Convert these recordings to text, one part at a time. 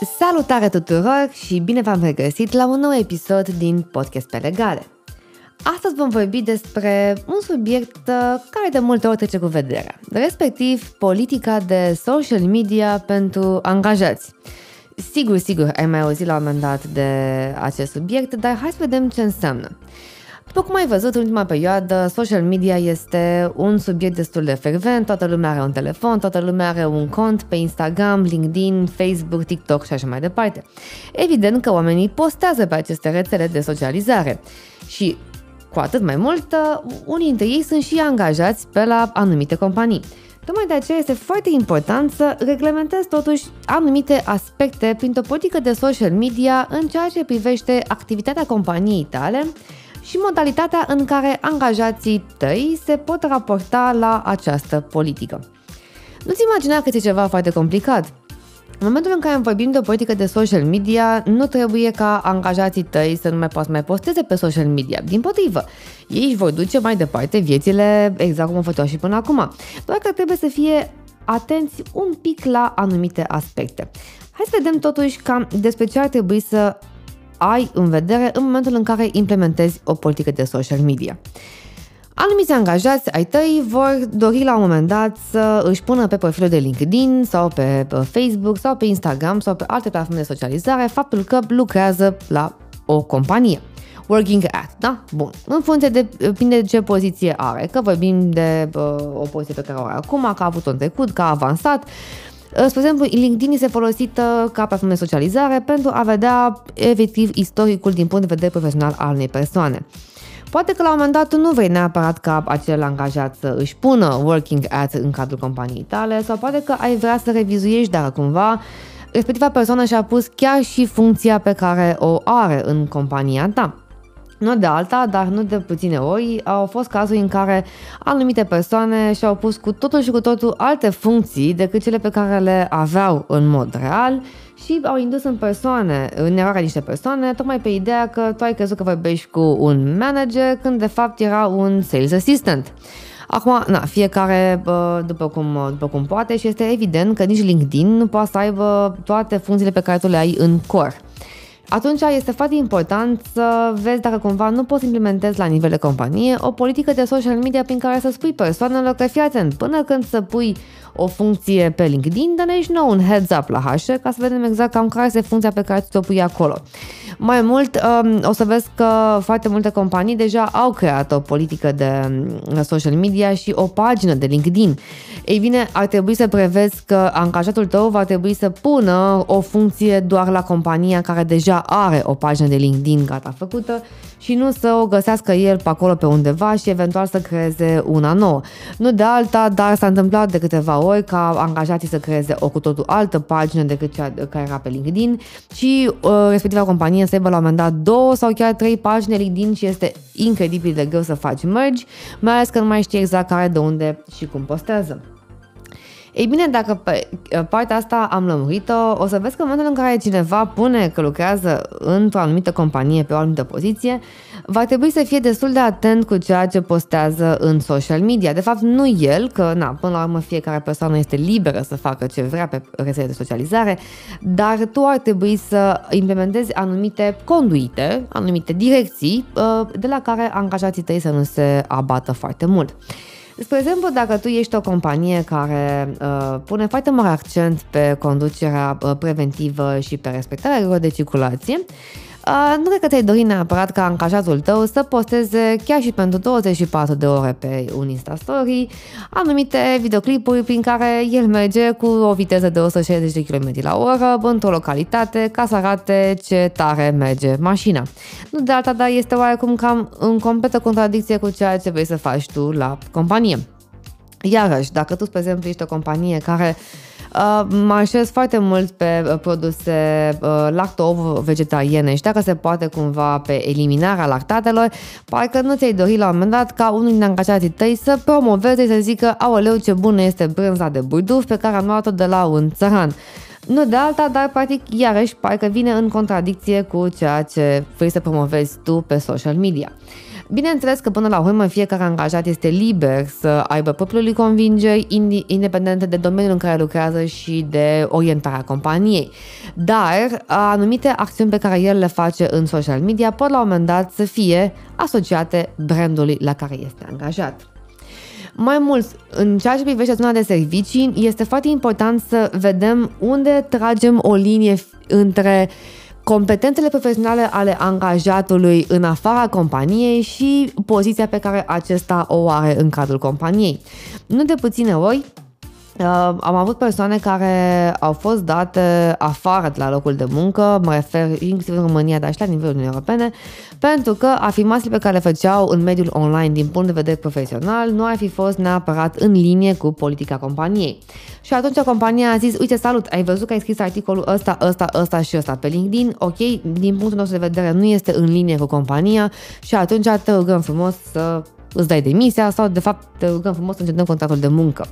Salutare tuturor și bine v-am regăsit la un nou episod din Podcast pe Legale. Astăzi vom vorbi despre un subiect uh, care de multe ori trece cu vederea, respectiv politica de social media pentru angajați. Sigur, sigur, ai mai auzit la un moment dat de acest subiect, dar hai să vedem ce înseamnă. După cum ai văzut, în ultima perioadă, social media este un subiect destul de frecvent, toată lumea are un telefon, toată lumea are un cont pe Instagram, LinkedIn, Facebook, TikTok și așa mai departe. Evident că oamenii postează pe aceste rețele de socializare și cu atât mai mult, unii dintre ei sunt și angajați pe la anumite companii. Tocmai de aceea este foarte important să reglementezi totuși anumite aspecte printr-o politică de social media în ceea ce privește activitatea companiei tale și modalitatea în care angajații tăi se pot raporta la această politică. Nu-ți imagina că este ceva foarte complicat. În momentul în care vorbim de o politică de social media, nu trebuie ca angajații tăi să nu mai poată mai posteze pe social media. Din potrivă, ei își vor duce mai departe viețile exact cum o făceau și până acum. Doar că trebuie să fie atenți un pic la anumite aspecte. Hai să vedem totuși cam despre ce ar trebui să ai în vedere în momentul în care implementezi o politică de social media. Anumiți angajați ai tăi vor dori la un moment dat să își pună pe profilul de LinkedIn sau pe Facebook sau pe Instagram sau pe alte platforme de socializare faptul că lucrează la o companie. Working at, da? Bun. În funcție de, depinde de ce poziție are, că vorbim de uh, o poziție pe care o are acum, că a avut-o în trecut, că a avansat, Uh, spre exemplu, LinkedIn este folosită ca platformă de socializare pentru a vedea efectiv istoricul din punct de vedere profesional al unei persoane. Poate că la un moment dat tu nu vrei neapărat ca acel angajat să își pună working at în cadrul companiei tale sau poate că ai vrea să revizuiești dacă cumva respectiva persoană și-a pus chiar și funcția pe care o are în compania ta. Nu de alta, dar nu de puține ori, au fost cazuri în care anumite persoane și-au pus cu totul și cu totul alte funcții decât cele pe care le aveau în mod real și au indus în persoane, în eroarea niște persoane, tocmai pe ideea că tu ai crezut că vorbești cu un manager când de fapt era un sales assistant. Acum, na, fiecare după cum, după cum poate și este evident că nici LinkedIn nu poate să aibă toate funcțiile pe care tu le ai în core atunci este foarte important să vezi dacă cumva nu poți implementezi la nivel de companie o politică de social media prin care să spui persoanelor că fii atent, până când să pui o funcție pe LinkedIn, dă-ne și nou un heads up la HR ca să vedem exact cam care este funcția pe care ți-o pui acolo. Mai mult, um, o să vezi că foarte multe companii deja au creat o politică de um, social media și o pagină de LinkedIn. Ei bine, ar trebui să prevezi că angajatul tău va trebui să pună o funcție doar la compania care deja are o pagină de LinkedIn gata făcută și nu să o găsească el pe acolo pe undeva și eventual să creeze una nouă. Nu de alta, dar s-a întâmplat de câteva ori ca angajații să creeze o cu totul altă pagină decât cea care era pe LinkedIn și uh, respectiva companie să aibă la un moment dat două sau chiar trei pagini LinkedIn și este incredibil de greu să faci merge, mai ales că nu mai știi exact care de unde și cum postează. Ei bine, dacă pe partea asta am lămurit-o, o să vezi că în momentul în care cineva pune că lucrează într-o anumită companie pe o anumită poziție, va trebui să fie destul de atent cu ceea ce postează în social media. De fapt, nu el, că na, până la urmă fiecare persoană este liberă să facă ce vrea pe rețele de socializare, dar tu ar trebui să implementezi anumite conduite, anumite direcții uh, de la care angajații tăi să nu se abată foarte mult. Spre exemplu, dacă tu ești o companie care uh, pune foarte mare accent pe conducerea uh, preventivă și pe respectarea regulilor de circulație, Uh, nu cred că te-ai dori neapărat ca angajatul tău să posteze chiar și pentru 24 de ore pe un Insta Story anumite videoclipuri prin care el merge cu o viteză de 160 de km la oră într-o localitate ca să arate ce tare merge mașina. Nu de alta, dar este oarecum cam în completă contradicție cu ceea ce vrei să faci tu la companie. Iarăși, dacă tu, spre exemplu, ești o companie care uh, marșez foarte mult pe uh, produse uh, lacto-vegetariene și dacă se poate cumva pe eliminarea lactatelor, parcă nu ți-ai dori la un moment dat ca unul din angajații tăi să promoveze, să zică, aoleu ce bună este brânza de burduf pe care am luat-o de la un țăran. Nu de alta, dar practic iarăși parcă vine în contradicție cu ceea ce vrei să promovezi tu pe social media. Bineînțeles că până la urmă fiecare angajat este liber să aibă propriul convingeri, independent de domeniul în care lucrează și de orientarea companiei. Dar anumite acțiuni pe care el le face în social media pot la un moment dat să fie asociate brandului la care este angajat. Mai mult, în ceea ce privește zona de servicii, este foarte important să vedem unde tragem o linie între competențele profesionale ale angajatului în afara companiei și poziția pe care acesta o are în cadrul companiei. Nu de puține ori, Uh, am avut persoane care au fost date afară de la locul de muncă, mă refer inclusiv în România, dar și la nivelul Uniunii Europene, pentru că afirmațiile pe care le făceau în mediul online din punct de vedere profesional nu ar fi fost neapărat în linie cu politica companiei. Și atunci compania a zis, uite, salut, ai văzut că ai scris articolul ăsta, ăsta, ăsta și ăsta pe LinkedIn, ok, din punctul nostru de vedere nu este în linie cu compania și atunci te rugăm frumos să îți dai demisia sau de fapt te rugăm frumos să încetăm contractul de muncă.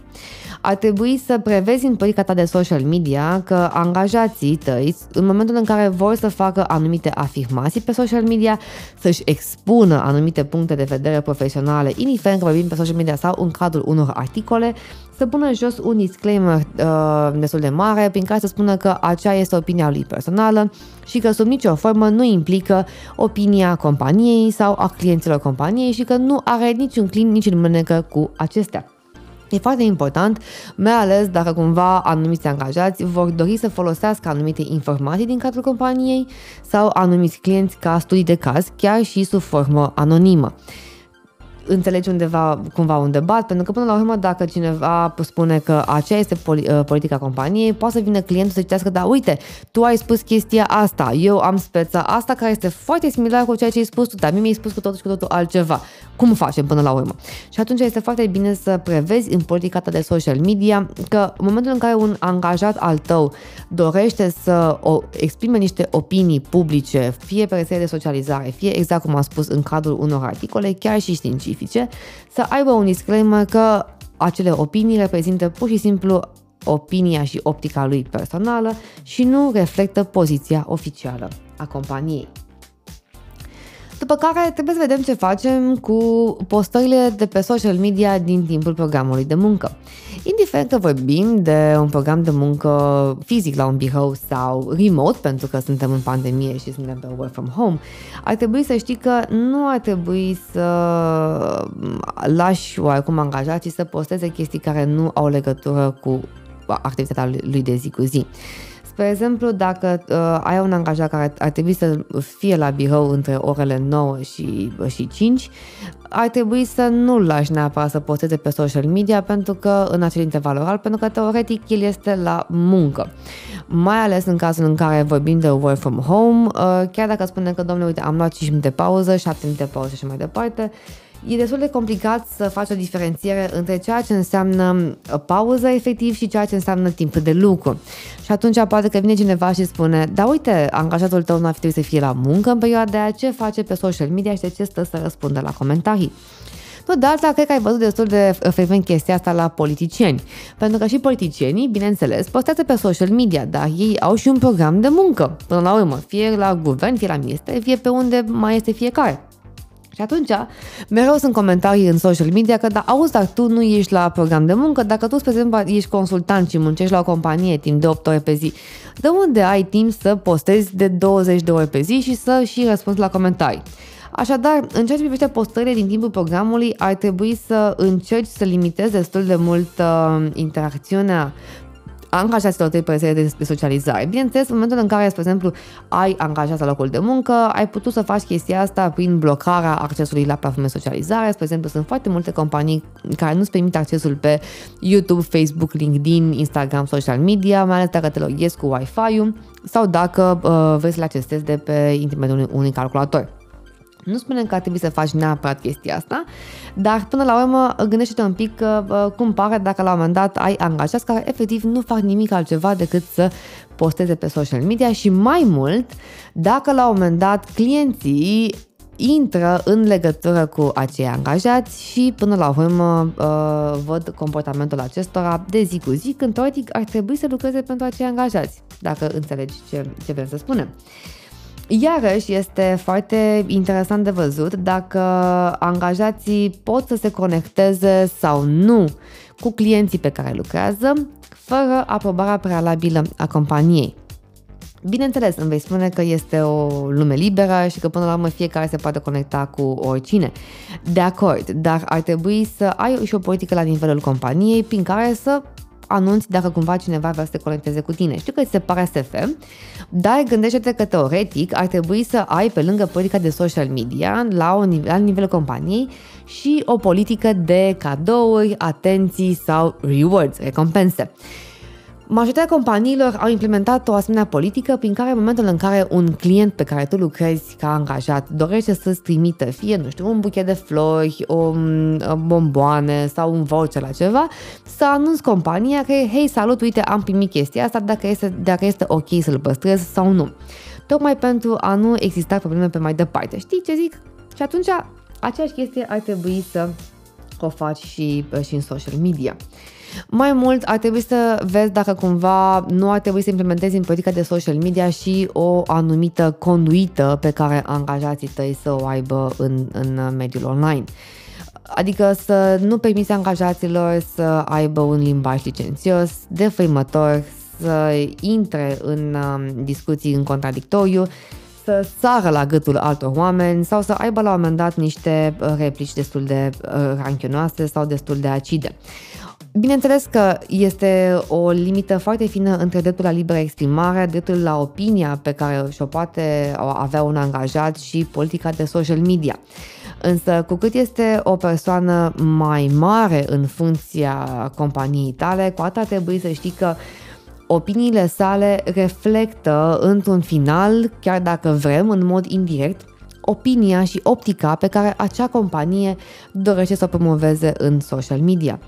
Ar trebui să prevezi în politica ta de social media că angajații tăi, în momentul în care vor să facă anumite afirmații pe social media, să-și expună anumite puncte de vedere profesionale, indiferent că vorbim pe social media sau în cadrul unor articole, să pună jos un disclaimer uh, destul de mare prin care să spună că acea este opinia lui personală și că sub nicio formă nu implică opinia companiei sau a clienților companiei și că nu are niciun clin nici în mânecă cu acestea. E foarte important, mai ales dacă cumva anumiți angajați vor dori să folosească anumite informații din cadrul companiei sau anumiți clienți ca studii de caz, chiar și sub formă anonimă înțelegi undeva cumva un debat, pentru că până la urmă dacă cineva spune că aceea este uh, politica companiei, poate să vină clientul să citească, da, uite, tu ai spus chestia asta, eu am speța asta care este foarte similară cu ceea ce ai spus tu, dar mie mi-ai spus cu totul și cu totul altceva. Cum facem până la urmă? Și atunci este foarte bine să prevezi în politica ta de social media că în momentul în care un angajat al tău dorește să o exprime niște opinii publice, fie pe rețele de socializare, fie exact cum am spus în cadrul unor articole, chiar și științifice, specifice, să aibă un disclaimer că acele opinii reprezintă pur și simplu opinia și optica lui personală și nu reflectă poziția oficială a companiei. După care trebuie să vedem ce facem cu postările de pe social media din timpul programului de muncă. Indiferent că vorbim de un program de muncă fizic la un birou sau remote, pentru că suntem în pandemie și suntem pe work from home, ar trebui să știi că nu ar trebui să lași oarecum angajații să posteze chestii care nu au legătură cu activitatea lui de zi cu zi. Spre exemplu, dacă uh, ai un angajat care ar trebui să fie la birou între orele 9 și, uh, și 5, ar trebui să nu-l lași neapărat să posteze pe social media pentru că în acel interval oral, pentru că teoretic el este la muncă. Mai ales în cazul în care vorbim de work from home, uh, chiar dacă spunem că, domnule, uite, am luat 5 minute pauză, 7 minute pauză și mai departe, e destul de complicat să faci o diferențiere între ceea ce înseamnă uh, pauză efectiv și ceea ce înseamnă timp de lucru. Și atunci poate că vine cineva și spune, da uite, angajatul tău nu ar fi trebuit să fie la muncă în perioada aia, ce face pe social media și de ce stă să răspundă la comentarii. Nu, de alta, cred că ai văzut destul de frecvent chestia asta la politicieni. Pentru că și politicienii, bineînțeles, postează pe social media, dar ei au și un program de muncă, până la urmă, fie la guvern, fie la minister, fie pe unde mai este fiecare. Și atunci, mereu sunt comentarii în social media că, da, auzi, dar tu nu ești la program de muncă, dacă tu, spre exemplu, ești consultant și muncești la o companie timp de 8 ore pe zi, de unde ai timp să postezi de 20 de ore pe zi și să și răspunzi la comentarii? Așadar, în ceea ce privește postările din timpul programului, ar trebui să încerci să limitezi destul de mult uh, interacțiunea angajaților tăi pe de, de socializare. Bineînțeles, în momentul în care, spre exemplu, ai angajat la locul de muncă, ai putut să faci chestia asta prin blocarea accesului la platforme de socializare. Spre exemplu, sunt foarte multe companii care nu-ți permit accesul pe YouTube, Facebook, LinkedIn, Instagram, social media, mai ales dacă te loghezi cu Wi-Fi-ul sau dacă uh, vrei să le accesezi de pe intermediul unui calculator. Nu spunem că ar trebui să faci neapărat chestia asta, dar până la urmă gândește-te un pic uh, cum pare dacă la un moment dat ai angajați care efectiv nu fac nimic altceva decât să posteze pe social media și mai mult dacă la un moment dat clienții intră în legătură cu acei angajați și până la urmă uh, văd comportamentul acestora de zi cu zi când teoretic ar trebui să lucreze pentru acei angajați, dacă înțelegi ce, ce vrem să spunem. Iarăși este foarte interesant de văzut dacă angajații pot să se conecteze sau nu cu clienții pe care lucrează fără aprobarea prealabilă a companiei. Bineînțeles, îmi vei spune că este o lume liberă și că până la urmă fiecare se poate conecta cu oricine. De acord, dar ar trebui să ai și o politică la nivelul companiei prin care să anunți dacă cumva cineva vrea să se conecteze cu tine. Știu că ți se pare SF, dar gândește-te că teoretic ar trebui să ai pe lângă politica de social media la, o, la nivelul companiei și o politică de cadouri, atenții sau rewards, recompense. Majoritatea companiilor au implementat o asemenea politică prin care în momentul în care un client pe care tu lucrezi ca angajat dorește să-ți trimită fie, nu știu, un buchet de flori, o, o bomboane sau un voucher la ceva, să anunți compania că, hei, salut, uite, am primit chestia asta, dacă este, dacă este ok să-l păstrez sau nu. Tocmai pentru a nu exista probleme pe mai departe. Știi ce zic? Și atunci aceeași chestie ar trebui să o faci și, și în social media. Mai mult, ar trebui să vezi dacă cumva nu ar trebui să implementezi în politica de social media și o anumită conduită pe care angajații tăi să o aibă în, în mediul online. Adică să nu permiți angajaților să aibă un limbaj licențios, defăimător, să intre în um, discuții în contradictoriu, să sară la gâtul altor oameni sau să aibă la un moment dat niște uh, replici destul de uh, ranchionoase sau destul de acide. Bineînțeles că este o limită foarte fină între dreptul la liberă exprimare, dreptul la opinia pe care și-o poate avea un angajat și politica de social media. Însă, cu cât este o persoană mai mare în funcția companiei tale, cu atât trebuie să știi că opiniile sale reflectă într-un final, chiar dacă vrem, în mod indirect, opinia și optica pe care acea companie dorește să o promoveze în social media.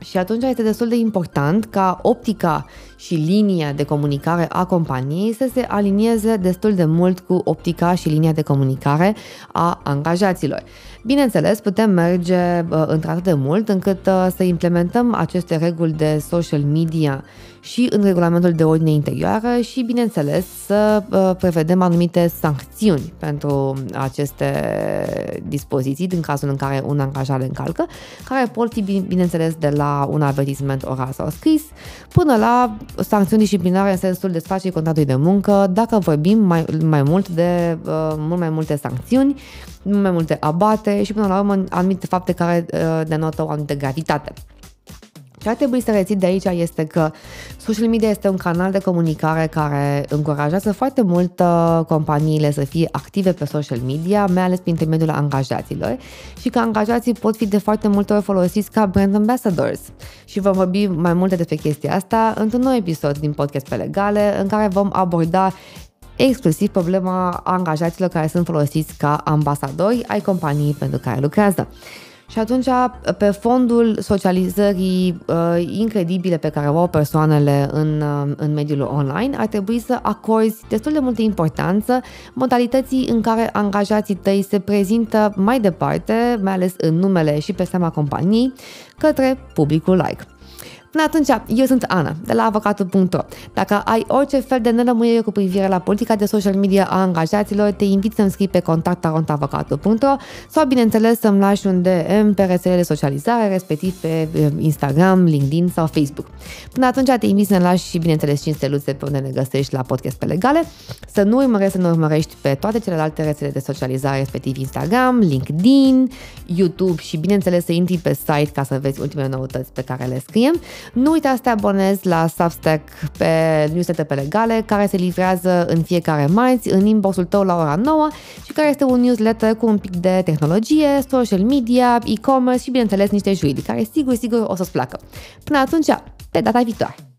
Și atunci este destul de important ca optica și linia de comunicare a companiei să se alinieze destul de mult cu optica și linia de comunicare a angajaților. Bineînțeles, putem merge uh, într-atât de mult încât uh, să implementăm aceste reguli de social media și în regulamentul de ordine interioară și, bineînțeles, să uh, prevedem anumite sancțiuni pentru aceste dispoziții din cazul în care un angajat le încalcă, care pot fi, bineînțeles, de la un avertisment oral sau scris până la sancțiuni disciplinare în sensul desfacerii contractului de muncă, dacă vorbim mai, mai mult de uh, mult mai multe sancțiuni, mult mai multe abate și până la urmă anumite fapte care uh, denotă o anumită gravitate. Ce ar trebui să reții de aici este că social media este un canal de comunicare care încurajează foarte mult uh, companiile să fie active pe social media, mai ales prin intermediul angajaților și că angajații pot fi de foarte multe ori folosiți ca brand ambassadors. Și vom vorbi mai multe despre chestia asta într-un nou episod din podcast pe legale în care vom aborda exclusiv problema angajaților care sunt folosiți ca ambasadori ai companiei pentru care lucrează. Și atunci, pe fondul socializării uh, incredibile pe care o au persoanele în, uh, în mediul online, ar trebui să acorzi destul de multă importanță modalității în care angajații tăi se prezintă mai departe, mai ales în numele și pe seama companiei, către publicul like. Până atunci, eu sunt Ana, de la avocatul.ro. Dacă ai orice fel de nelămurire cu privire la politica de social media a angajaților, te invit să-mi scrii pe contact.avocatul.ro sau, bineînțeles, să-mi lași un DM pe rețelele de socializare, respectiv pe eh, Instagram, LinkedIn sau Facebook. Până atunci, te invit să-mi lași și, bineînțeles, 5 steluțe pe unde ne găsești la podcast pe legale, să nu urmărești să ne urmărești pe toate celelalte rețele de socializare, respectiv Instagram, LinkedIn, YouTube și, bineînțeles, să intri pe site ca să vezi ultimele noutăți pe care le scriem. Nu uita să te abonezi la Substack pe newsletter pe legale, care se livrează în fiecare marți în inbox-ul tău la ora 9 și care este un newsletter cu un pic de tehnologie, social media, e-commerce și, bineînțeles, niște juridici, care sigur, sigur o să-ți placă. Până atunci, pe data viitoare!